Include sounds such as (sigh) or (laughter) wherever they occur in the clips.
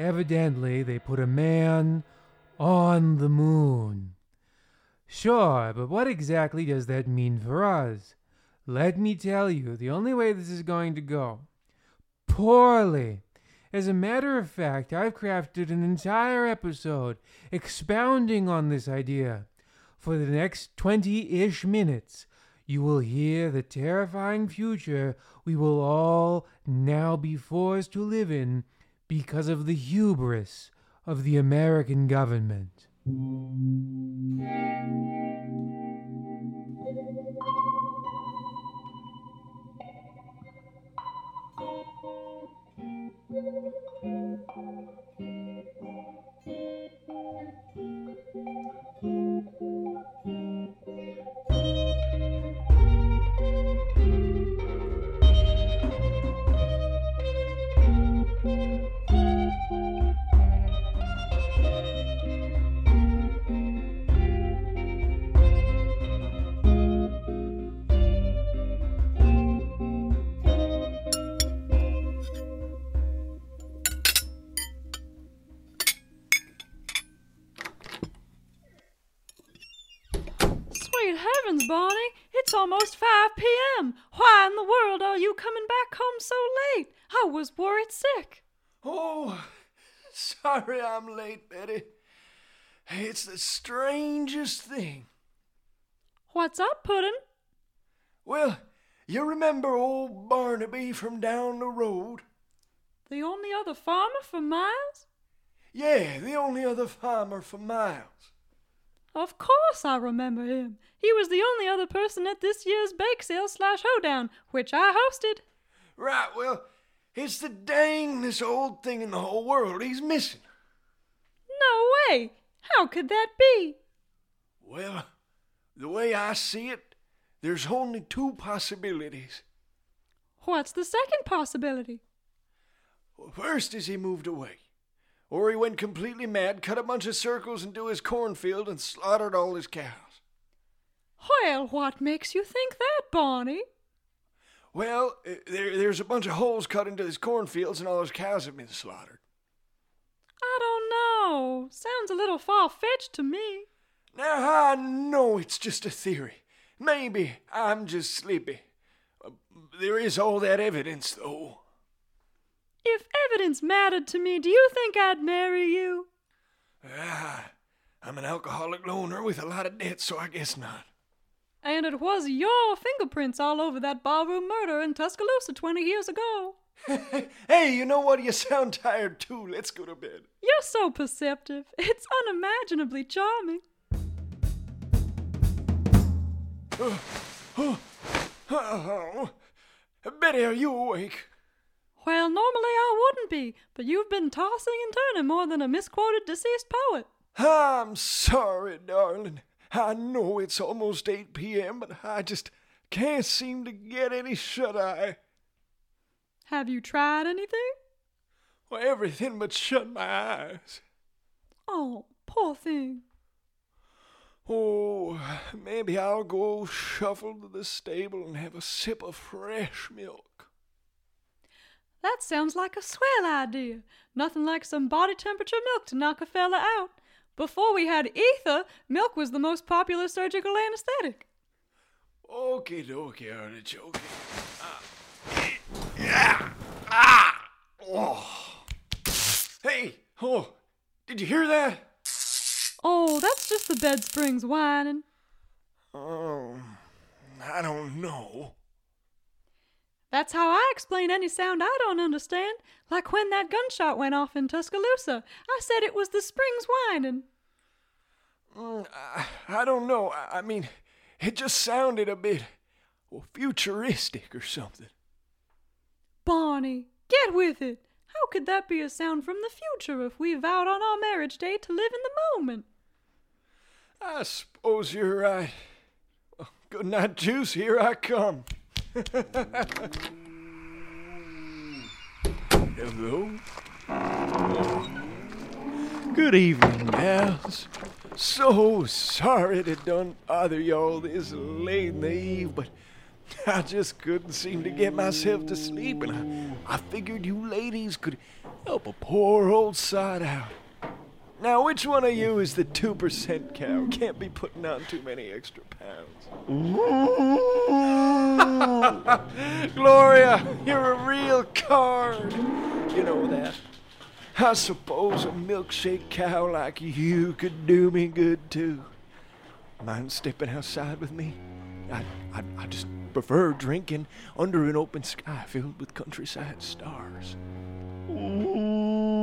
Evidently, they put a man on the moon. Sure, but what exactly does that mean for us? Let me tell you, the only way this is going to go poorly. As a matter of fact, I've crafted an entire episode expounding on this idea. For the next 20 ish minutes, you will hear the terrifying future we will all now be forced to live in because of the hubris of the American government. Sorry I'm late, Betty. It's the strangest thing. What's up, Puddin'? Well, you remember old Barnaby from down the road? The only other farmer for miles? Yeah, the only other farmer for miles. Of course I remember him. He was the only other person at this year's bake sale slash hoedown, which I hosted. Right, well, it's the dangest old thing in the whole world he's missing. No way! How could that be? Well, the way I see it, there's only two possibilities. What's the second possibility? First is he moved away. Or he went completely mad, cut a bunch of circles into his cornfield, and slaughtered all his cows. Well, what makes you think that, Barney? Well, uh, there, there's a bunch of holes cut into his cornfields, and all his cows have been slaughtered. I don't know. Sounds a little far fetched to me. Now, I know it's just a theory. Maybe I'm just sleepy. There is all that evidence, though. If evidence mattered to me, do you think I'd marry you? Ah, I'm an alcoholic loner with a lot of debt, so I guess not. And it was your fingerprints all over that ballroom murder in Tuscaloosa 20 years ago. (laughs) hey, you know what? You sound tired too. Let's go to bed. You're so perceptive. It's unimaginably charming. Oh, (sighs) Betty, are you awake? Well, normally I wouldn't be, but you've been tossing and turning more than a misquoted deceased poet. I'm sorry, darling. I know it's almost 8 p.m., but I just can't seem to get any shut eye. Have you tried anything? Well, everything but shut my eyes. Oh, poor thing. Oh, maybe I'll go shuffle to the stable and have a sip of fresh milk. That sounds like a swell idea. Nothing like some body temperature milk to knock a fella out. Before we had ether, milk was the most popular surgical anesthetic. Okie dokie, artichoke. Ah. Yeah. Ah. Oh. Hey. Oh. Did you hear that? Oh, that's just the bed springs whining. Oh. I don't know. That's how I explain any sound I don't understand. Like when that gunshot went off in Tuscaloosa. I said it was the springs whining. Mm, I, I don't know. I, I mean, it just sounded a bit well, futuristic or something. Barney, get with it. How could that be a sound from the future if we vowed on our marriage day to live in the moment? I suppose you're right. Well, good night, Juice. Here I come. Hello. Good evening, gals. So sorry to done bother y'all this late in the eve, but (laughs) I just couldn't seem to get myself to sleep, and I, I figured you ladies could help a poor old sod out. Now, which one of you is the 2% cow? Can't be putting on too many extra pounds. (laughs) Gloria, you're a real card. You know that. I suppose a milkshake cow like you could do me good too. Mind stepping outside with me? I, I, I just prefer drinking under an open sky filled with countryside stars. Oh,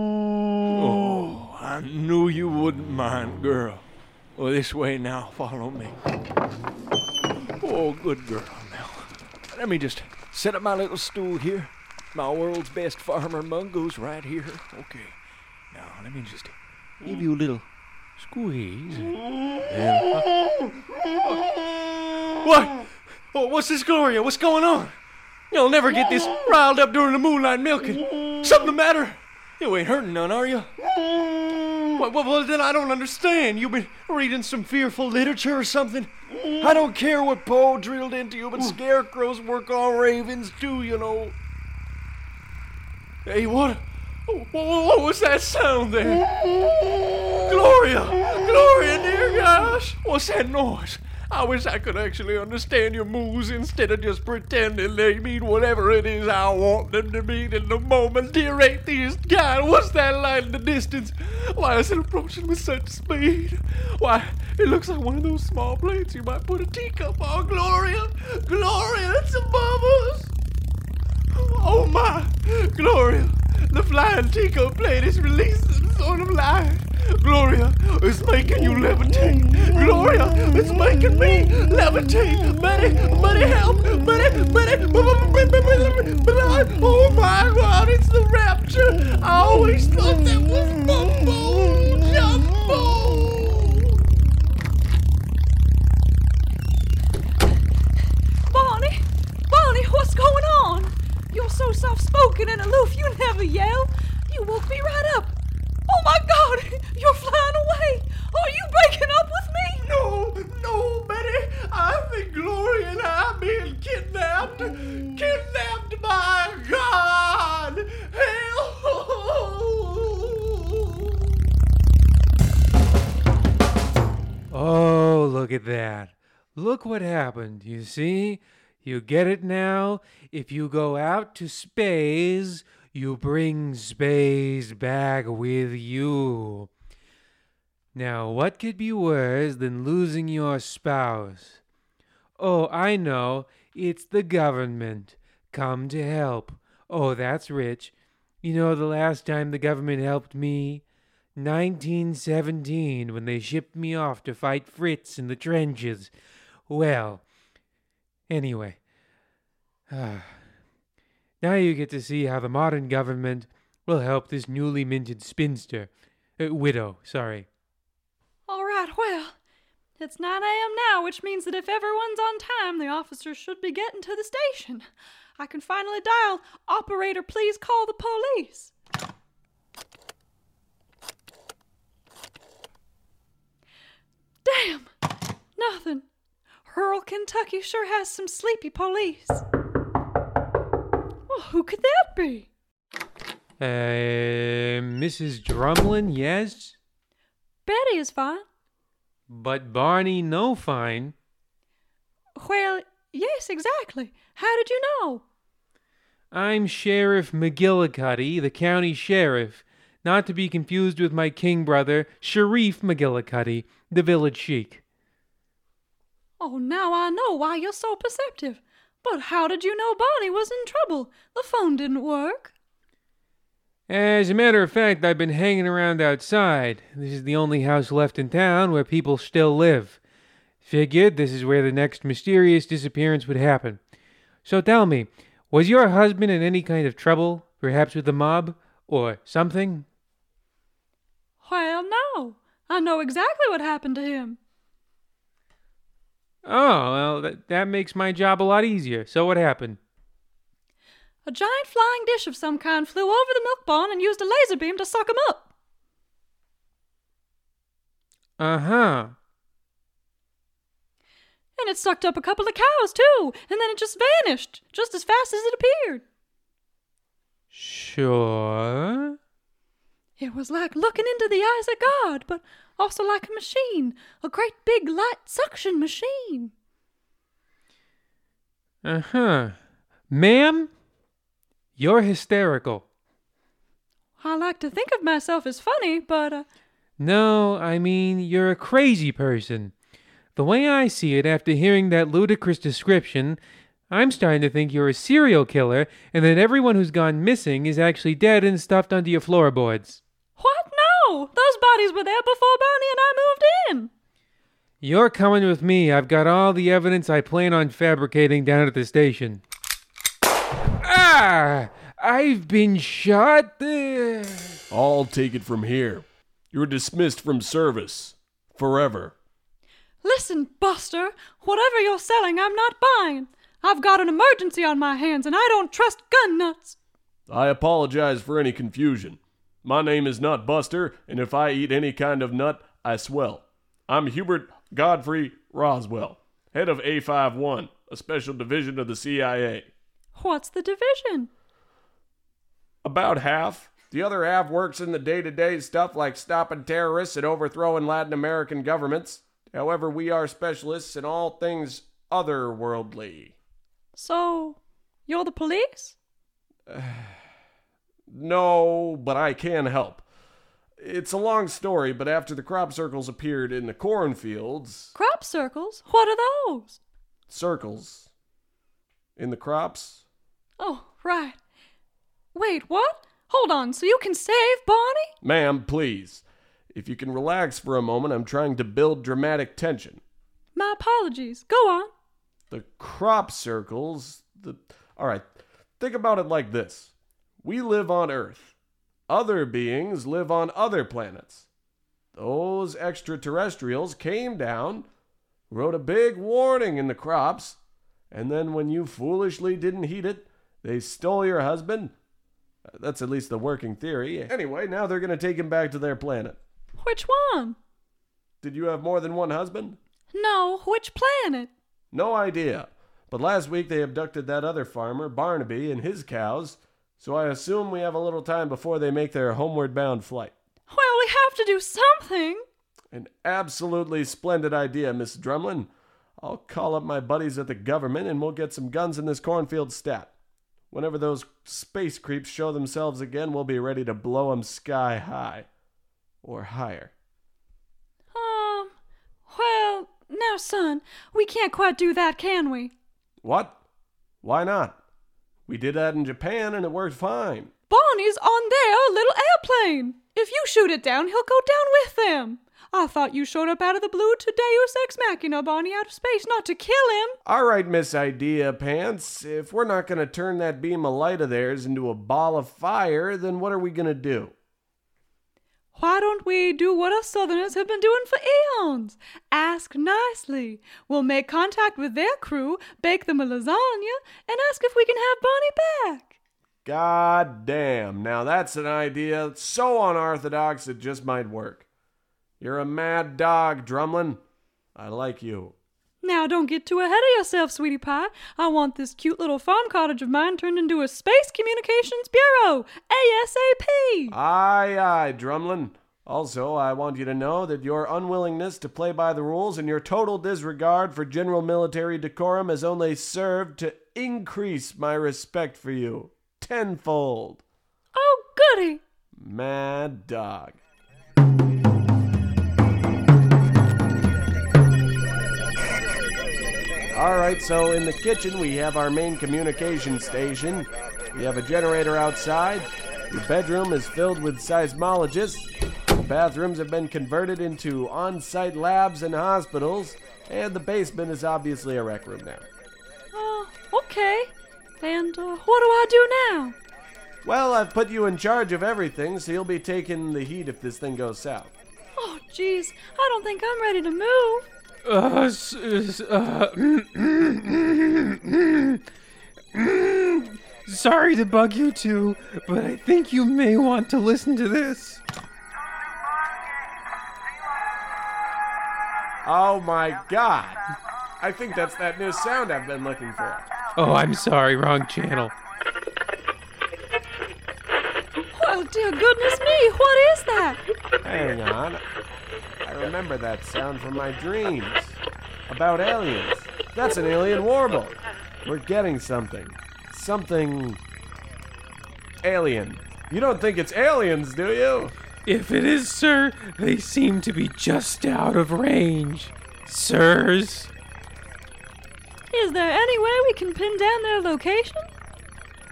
I knew you wouldn't mind, girl. Well, this way now, follow me. Oh, good girl, now. Let me just set up my little stool here. My world's best farmer mungo's right here. Okay. Now, let me just give you a little squeeze. And, uh, what? Oh, what's this, Gloria? What's going on? You'll never get this riled up during the moonlight milking. Something the matter? You ain't hurting none, are you? Well, well, then I don't understand. You've been reading some fearful literature or something? I don't care what Poe drilled into you, but scarecrows work on ravens too, you know. Hey, what? What was that sound there? Gloria! Gloria, dear gosh! What's that noise? I wish I could actually understand your moves instead of just pretending they mean whatever it is I want them to mean in the moment. Dear atheist God, what's that light in the distance? Why is it approaching with such speed? Why, it looks like one of those small plates you might put a teacup on. Gloria! Gloria, it's above us! Oh my! Gloria! The flying teacup plate is releasing some sort of light. Gloria, it's making you levitate. Gloria, it's making me levitate. Betty, Betty, help! Betty, Betty, oh my God, it's the rapture. Get it now? If you go out to space, you bring space back with you. Now, what could be worse than losing your spouse? Oh, I know. It's the government. Come to help. Oh, that's rich. You know the last time the government helped me? 1917, when they shipped me off to fight Fritz in the trenches. Well, anyway. (sighs) now you get to see how the modern government will help this newly minted spinster. Uh, widow, sorry. All right, well, it's 9 a.m. now, which means that if everyone's on time, the officers should be getting to the station. I can finally dial, Operator, please call the police. Damn! Nothing. Rural Kentucky sure has some sleepy police. Who could that be? Uh, Mrs. Drumlin, yes? Betty is fine. But Barney no fine. Well, yes, exactly. How did you know? I'm Sheriff McGillicuddy, the county sheriff, not to be confused with my king brother, Sharif McGillicuddy, the village sheik. Oh, now I know why you're so perceptive. But how did you know Barney was in trouble? The phone didn't work. As a matter of fact, I've been hanging around outside. This is the only house left in town where people still live. Figured this is where the next mysterious disappearance would happen. So tell me, was your husband in any kind of trouble? Perhaps with the mob? Or something? Well, no. I know exactly what happened to him. Oh, well, that, that makes my job a lot easier. So what happened? A giant flying dish of some kind flew over the milk barn and used a laser beam to suck him up. Uh huh. And it sucked up a couple of cows, too, and then it just vanished, just as fast as it appeared. Sure. It was like looking into the eyes of God, but also like a machine, a great big light suction machine. Uh huh. Ma'am, you're hysterical. I like to think of myself as funny, but uh, No, I mean, you're a crazy person. The way I see it, after hearing that ludicrous description, I'm starting to think you're a serial killer and that everyone who's gone missing is actually dead and stuffed under your floorboards. What? No, those bodies were there before Barney and I moved in. You're coming with me. I've got all the evidence I plan on fabricating down at the station. Ah! I've been shot. I'll take it from here. You're dismissed from service. Forever. Listen, Buster, whatever you're selling, I'm not buying. I've got an emergency on my hands, and I don't trust gun nuts. I apologize for any confusion. My name is not Buster, and if I eat any kind of nut, I swell. I'm Hubert Godfrey Roswell, head of A51, a special division of the CIA. What's the division? About half. The other half works in the day to day stuff like stopping terrorists and overthrowing Latin American governments. However, we are specialists in all things otherworldly. So, you're the police? (sighs) No, but I can help. It's a long story, but after the crop circles appeared in the cornfields, Crop circles? What are those? circles in the crops, Oh, right. Wait, what? Hold on, so you can save Barney? Ma'am, please. If you can relax for a moment, I'm trying to build dramatic tension. My apologies. Go on. The crop circles, the. Alright, think about it like this We live on Earth, other beings live on other planets. Those extraterrestrials came down, wrote a big warning in the crops, and then when you foolishly didn't heed it, they stole your husband. That's at least the working theory. Anyway, now they're going to take him back to their planet. Which one? Did you have more than one husband? No, which planet? No idea. But last week they abducted that other farmer, Barnaby, and his cows, so I assume we have a little time before they make their homeward bound flight. Well, we have to do something. An absolutely splendid idea, Miss Drumlin. I'll call up my buddies at the government and we'll get some guns in this cornfield stat. Whenever those space creeps show themselves again, we'll be ready to blow 'em sky high. Or higher. Um, well, now, son, we can't quite do that, can we? What? Why not? We did that in Japan and it worked fine. Barney's on their little airplane. If you shoot it down, he'll go down with them. I thought you showed up out of the blue to Deus Ex Machina Barney out of space, not to kill him. All right, Miss Idea Pants. If we're not going to turn that beam of light of theirs into a ball of fire, then what are we going to do? Why don't we do what us Southerners have been doing for eons? Ask nicely. We'll make contact with their crew, bake them a lasagna, and ask if we can have Barney back. God damn. Now that's an idea so unorthodox it just might work. You're a mad dog, Drumlin. I like you. Now, don't get too ahead of yourself, sweetie pie. I want this cute little farm cottage of mine turned into a Space Communications Bureau, ASAP. Aye, aye, Drumlin. Also, I want you to know that your unwillingness to play by the rules and your total disregard for general military decorum has only served to increase my respect for you tenfold. Oh, goody. Mad dog. All right, so in the kitchen we have our main communication station. We have a generator outside. Your bedroom is filled with seismologists. The bathrooms have been converted into on site labs and hospitals. And the basement is obviously a rec room now. Oh, okay. And uh, what do I do now? Well, I've put you in charge of everything, so you'll be taking the heat if this thing goes south. Oh, jeez, I don't think I'm ready to move. Uh, s- s- uh, sorry to bug you two, but I think you may want to listen to this. Oh my god! I think that's that new sound I've been looking for. Oh, I'm sorry, wrong channel. Oh, dear goodness me, what is that? Hang on. I remember that sound from my dreams. About aliens. That's an alien warble. We're getting something. Something. alien. You don't think it's aliens, do you? If it is, sir, they seem to be just out of range. Sirs. Is there any way we can pin down their location?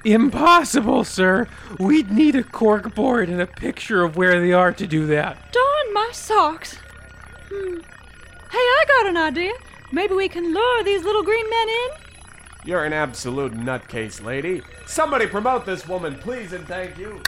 Impossible, sir. We'd need a cork board and a picture of where they are to do that. Darn my socks. Hmm. Hey, I got an idea. Maybe we can lure these little green men in? You're an absolute nutcase, lady. Somebody promote this woman, please and thank you.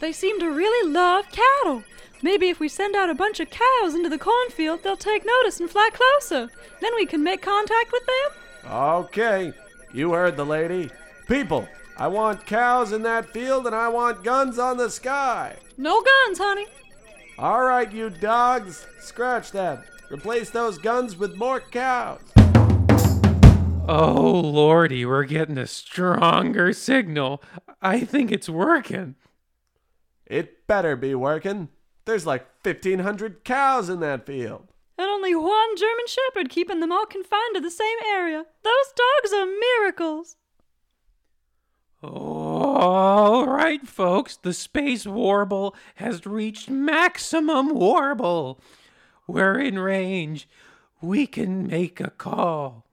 They seem to really love cattle. Maybe if we send out a bunch of cows into the cornfield, they'll take notice and fly closer. Then we can make contact with them. Okay, you heard the lady. People, I want cows in that field and I want guns on the sky. No guns, honey. All right, you dogs, scratch that. Replace those guns with more cows. Oh, lordy, we're getting a stronger signal. I think it's working. It better be working. There's like 1,500 cows in that field. And only one German Shepherd keeping them all confined to the same area. Those dogs are miracles. Oh, All right, folks, the space warble has reached maximum warble. We're in range. We can make a call.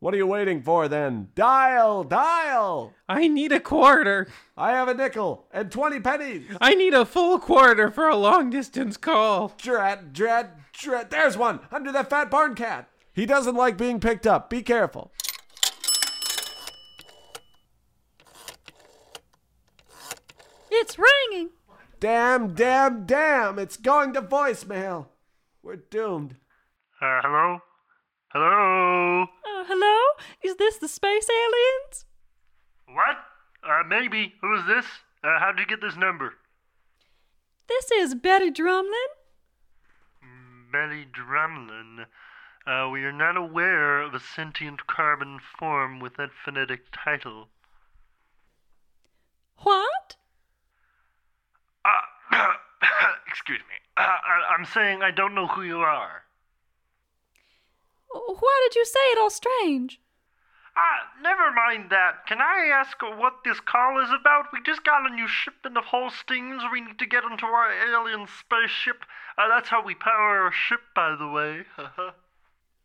What are you waiting for then? Dial, dial! I need a quarter. I have a nickel and 20 pennies. I need a full quarter for a long distance call. Drat, drat, drat. There's one under that fat barn cat. He doesn't like being picked up. Be careful. It's ringing. Damn, damn, damn. It's going to voicemail. We're doomed. Uh, hello? Hello? Uh, hello? Is this the space aliens? What? Uh, maybe. Who's this? Uh, how'd you get this number? This is Betty Drumlin. Betty Drumlin. Uh, we are not aware of a sentient carbon form with that phonetic title. What? Uh, excuse me. (clears throat) Uh, I, I'm saying I don't know who you are. Why did you say it all strange? Ah, never mind that. Can I ask what this call is about? We just got a new shipment of Holsteins we need to get onto our alien spaceship. Uh, that's how we power our ship, by the way. (laughs)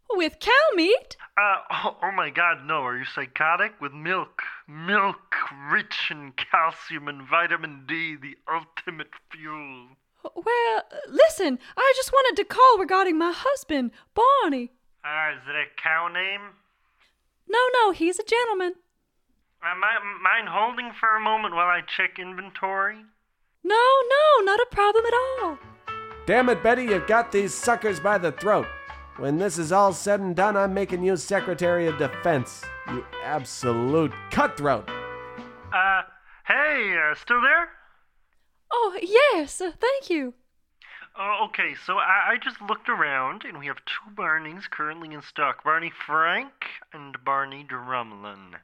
With cow meat? uh, oh, oh my god, no. Are you psychotic? With milk. Milk rich in calcium and vitamin D, the ultimate fuel. Well, listen, I just wanted to call regarding my husband, Barney. Ah, is it a cow name? No, no, he's a gentleman. Uh, mi- mind holding for a moment while I check inventory? No, no, not a problem at all. Damn it, Betty, you've got these suckers by the throat. When this is all said and done, I'm making you Secretary of Defense. You absolute cutthroat. Uh, hey, uh, still there? Oh, yes, uh, thank you. Oh, okay, so I, I just looked around, and we have two Barneys currently in stock Barney Frank and Barney Drumlin.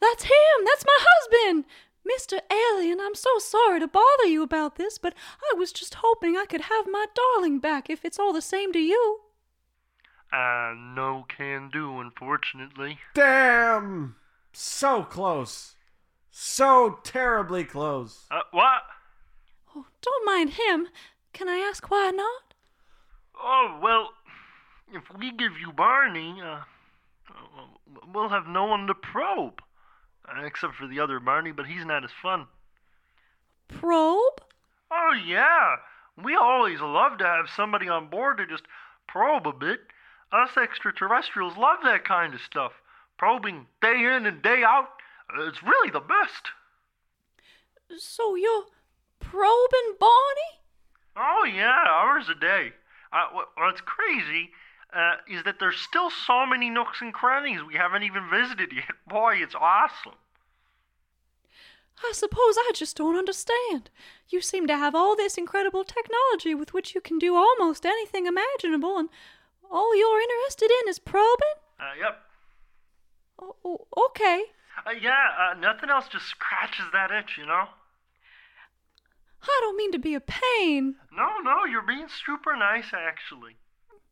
That's him! That's my husband! Mr. Alien, I'm so sorry to bother you about this, but I was just hoping I could have my darling back if it's all the same to you. Uh, no can do, unfortunately. Damn! So close. So terribly close. Uh, what? Oh, don't mind him. Can I ask why not? Oh, well, if we give you Barney, uh, uh, we'll have no one to probe. Uh, except for the other Barney, but he's not as fun. Probe? Oh, yeah. We always love to have somebody on board to just probe a bit. Us extraterrestrials love that kind of stuff. Probing day in and day out. It's really the best. So you're probing Barney? Oh, yeah, hours a day. Uh, what, what's crazy uh, is that there's still so many nooks and crannies we haven't even visited yet. (laughs) Boy, it's awesome. I suppose I just don't understand. You seem to have all this incredible technology with which you can do almost anything imaginable, and All you're interested in is probing? Uh, yep. Oh, oh, okay. Uh, yeah, uh, nothing else just scratches that itch, you know? I mean to be a pain. No, no, you're being super nice, actually.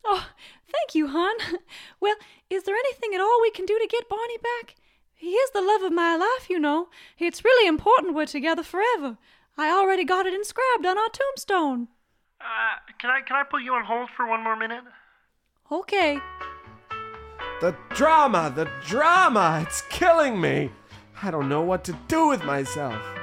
Oh, thank you, hon. (laughs) Well, is there anything at all we can do to get Barney back? He is the love of my life, you know. It's really important we're together forever. I already got it inscribed on our tombstone. Uh, can I can I put you on hold for one more minute? Okay. The drama, the drama, it's killing me. I don't know what to do with myself.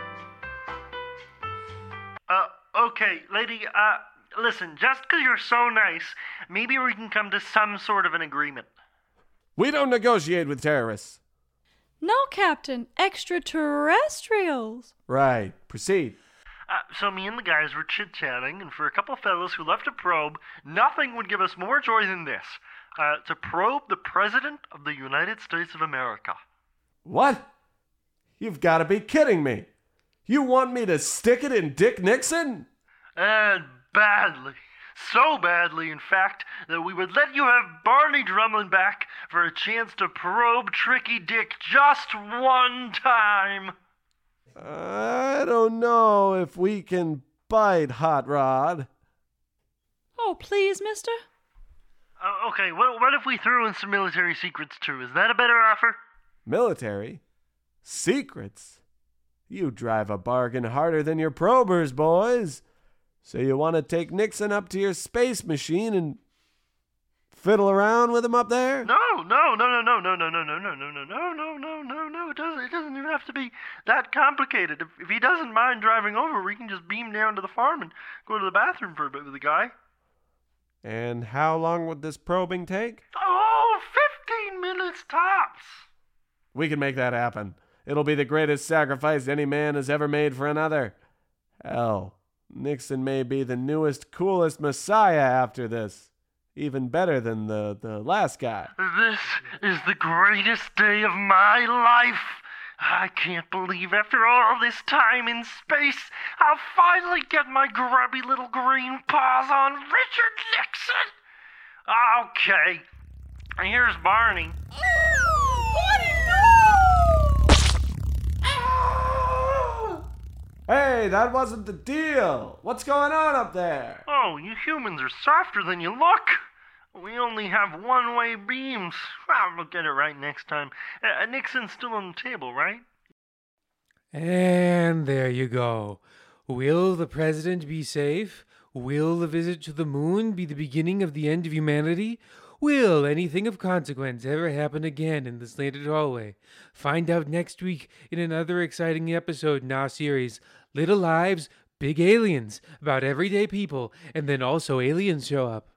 Okay, lady, uh, listen, just 'cause you're so nice, maybe we can come to some sort of an agreement. We don't negotiate with terrorists. No, Captain. Extraterrestrials. Right, proceed. Uh, so me and the guys were chit-chatting, and for a couple fellows who love to probe, nothing would give us more joy than this. Uh, to probe the President of the United States of America. What? You've got to be kidding me. You want me to stick it in Dick Nixon? And badly. So badly, in fact, that we would let you have Barney Drumlin back for a chance to probe Tricky Dick just one time. I don't know if we can bite Hot Rod. Oh, please, mister. Uh, okay, what, what if we threw in some military secrets too? Is that a better offer? Military? Secrets? You drive a bargain harder than your probers, boys. So you want to take Nixon up to your space machine and fiddle around with him up there? No, no, no, no, no, no, no, no, no, no, no, no, no, no, no, no, no. It doesn't. It doesn't even have to be that complicated. If, if he doesn't mind driving over, we can just beam down to the farm and go to the bathroom for a bit with the guy. And how long would this probing take? Oh, 15 minutes tops. We can make that happen. It'll be the greatest sacrifice any man has ever made for another. Hell, Nixon may be the newest, coolest messiah after this. Even better than the, the last guy. This is the greatest day of my life. I can't believe after all this time in space, I'll finally get my grubby little green paws on Richard Nixon. Okay, here's Barney. Hey, that wasn't the deal. What's going on up there? Oh, you humans are softer than you look. We only have one way beams. Well, we'll get it right next time. Uh, Nixon's still on the table, right? And there you go. Will the president be safe? Will the visit to the moon be the beginning of the end of humanity? Will anything of consequence ever happen again in the slanted hallway? Find out next week in another exciting episode in our series, Little Lives, Big Aliens, about everyday people, and then also aliens show up.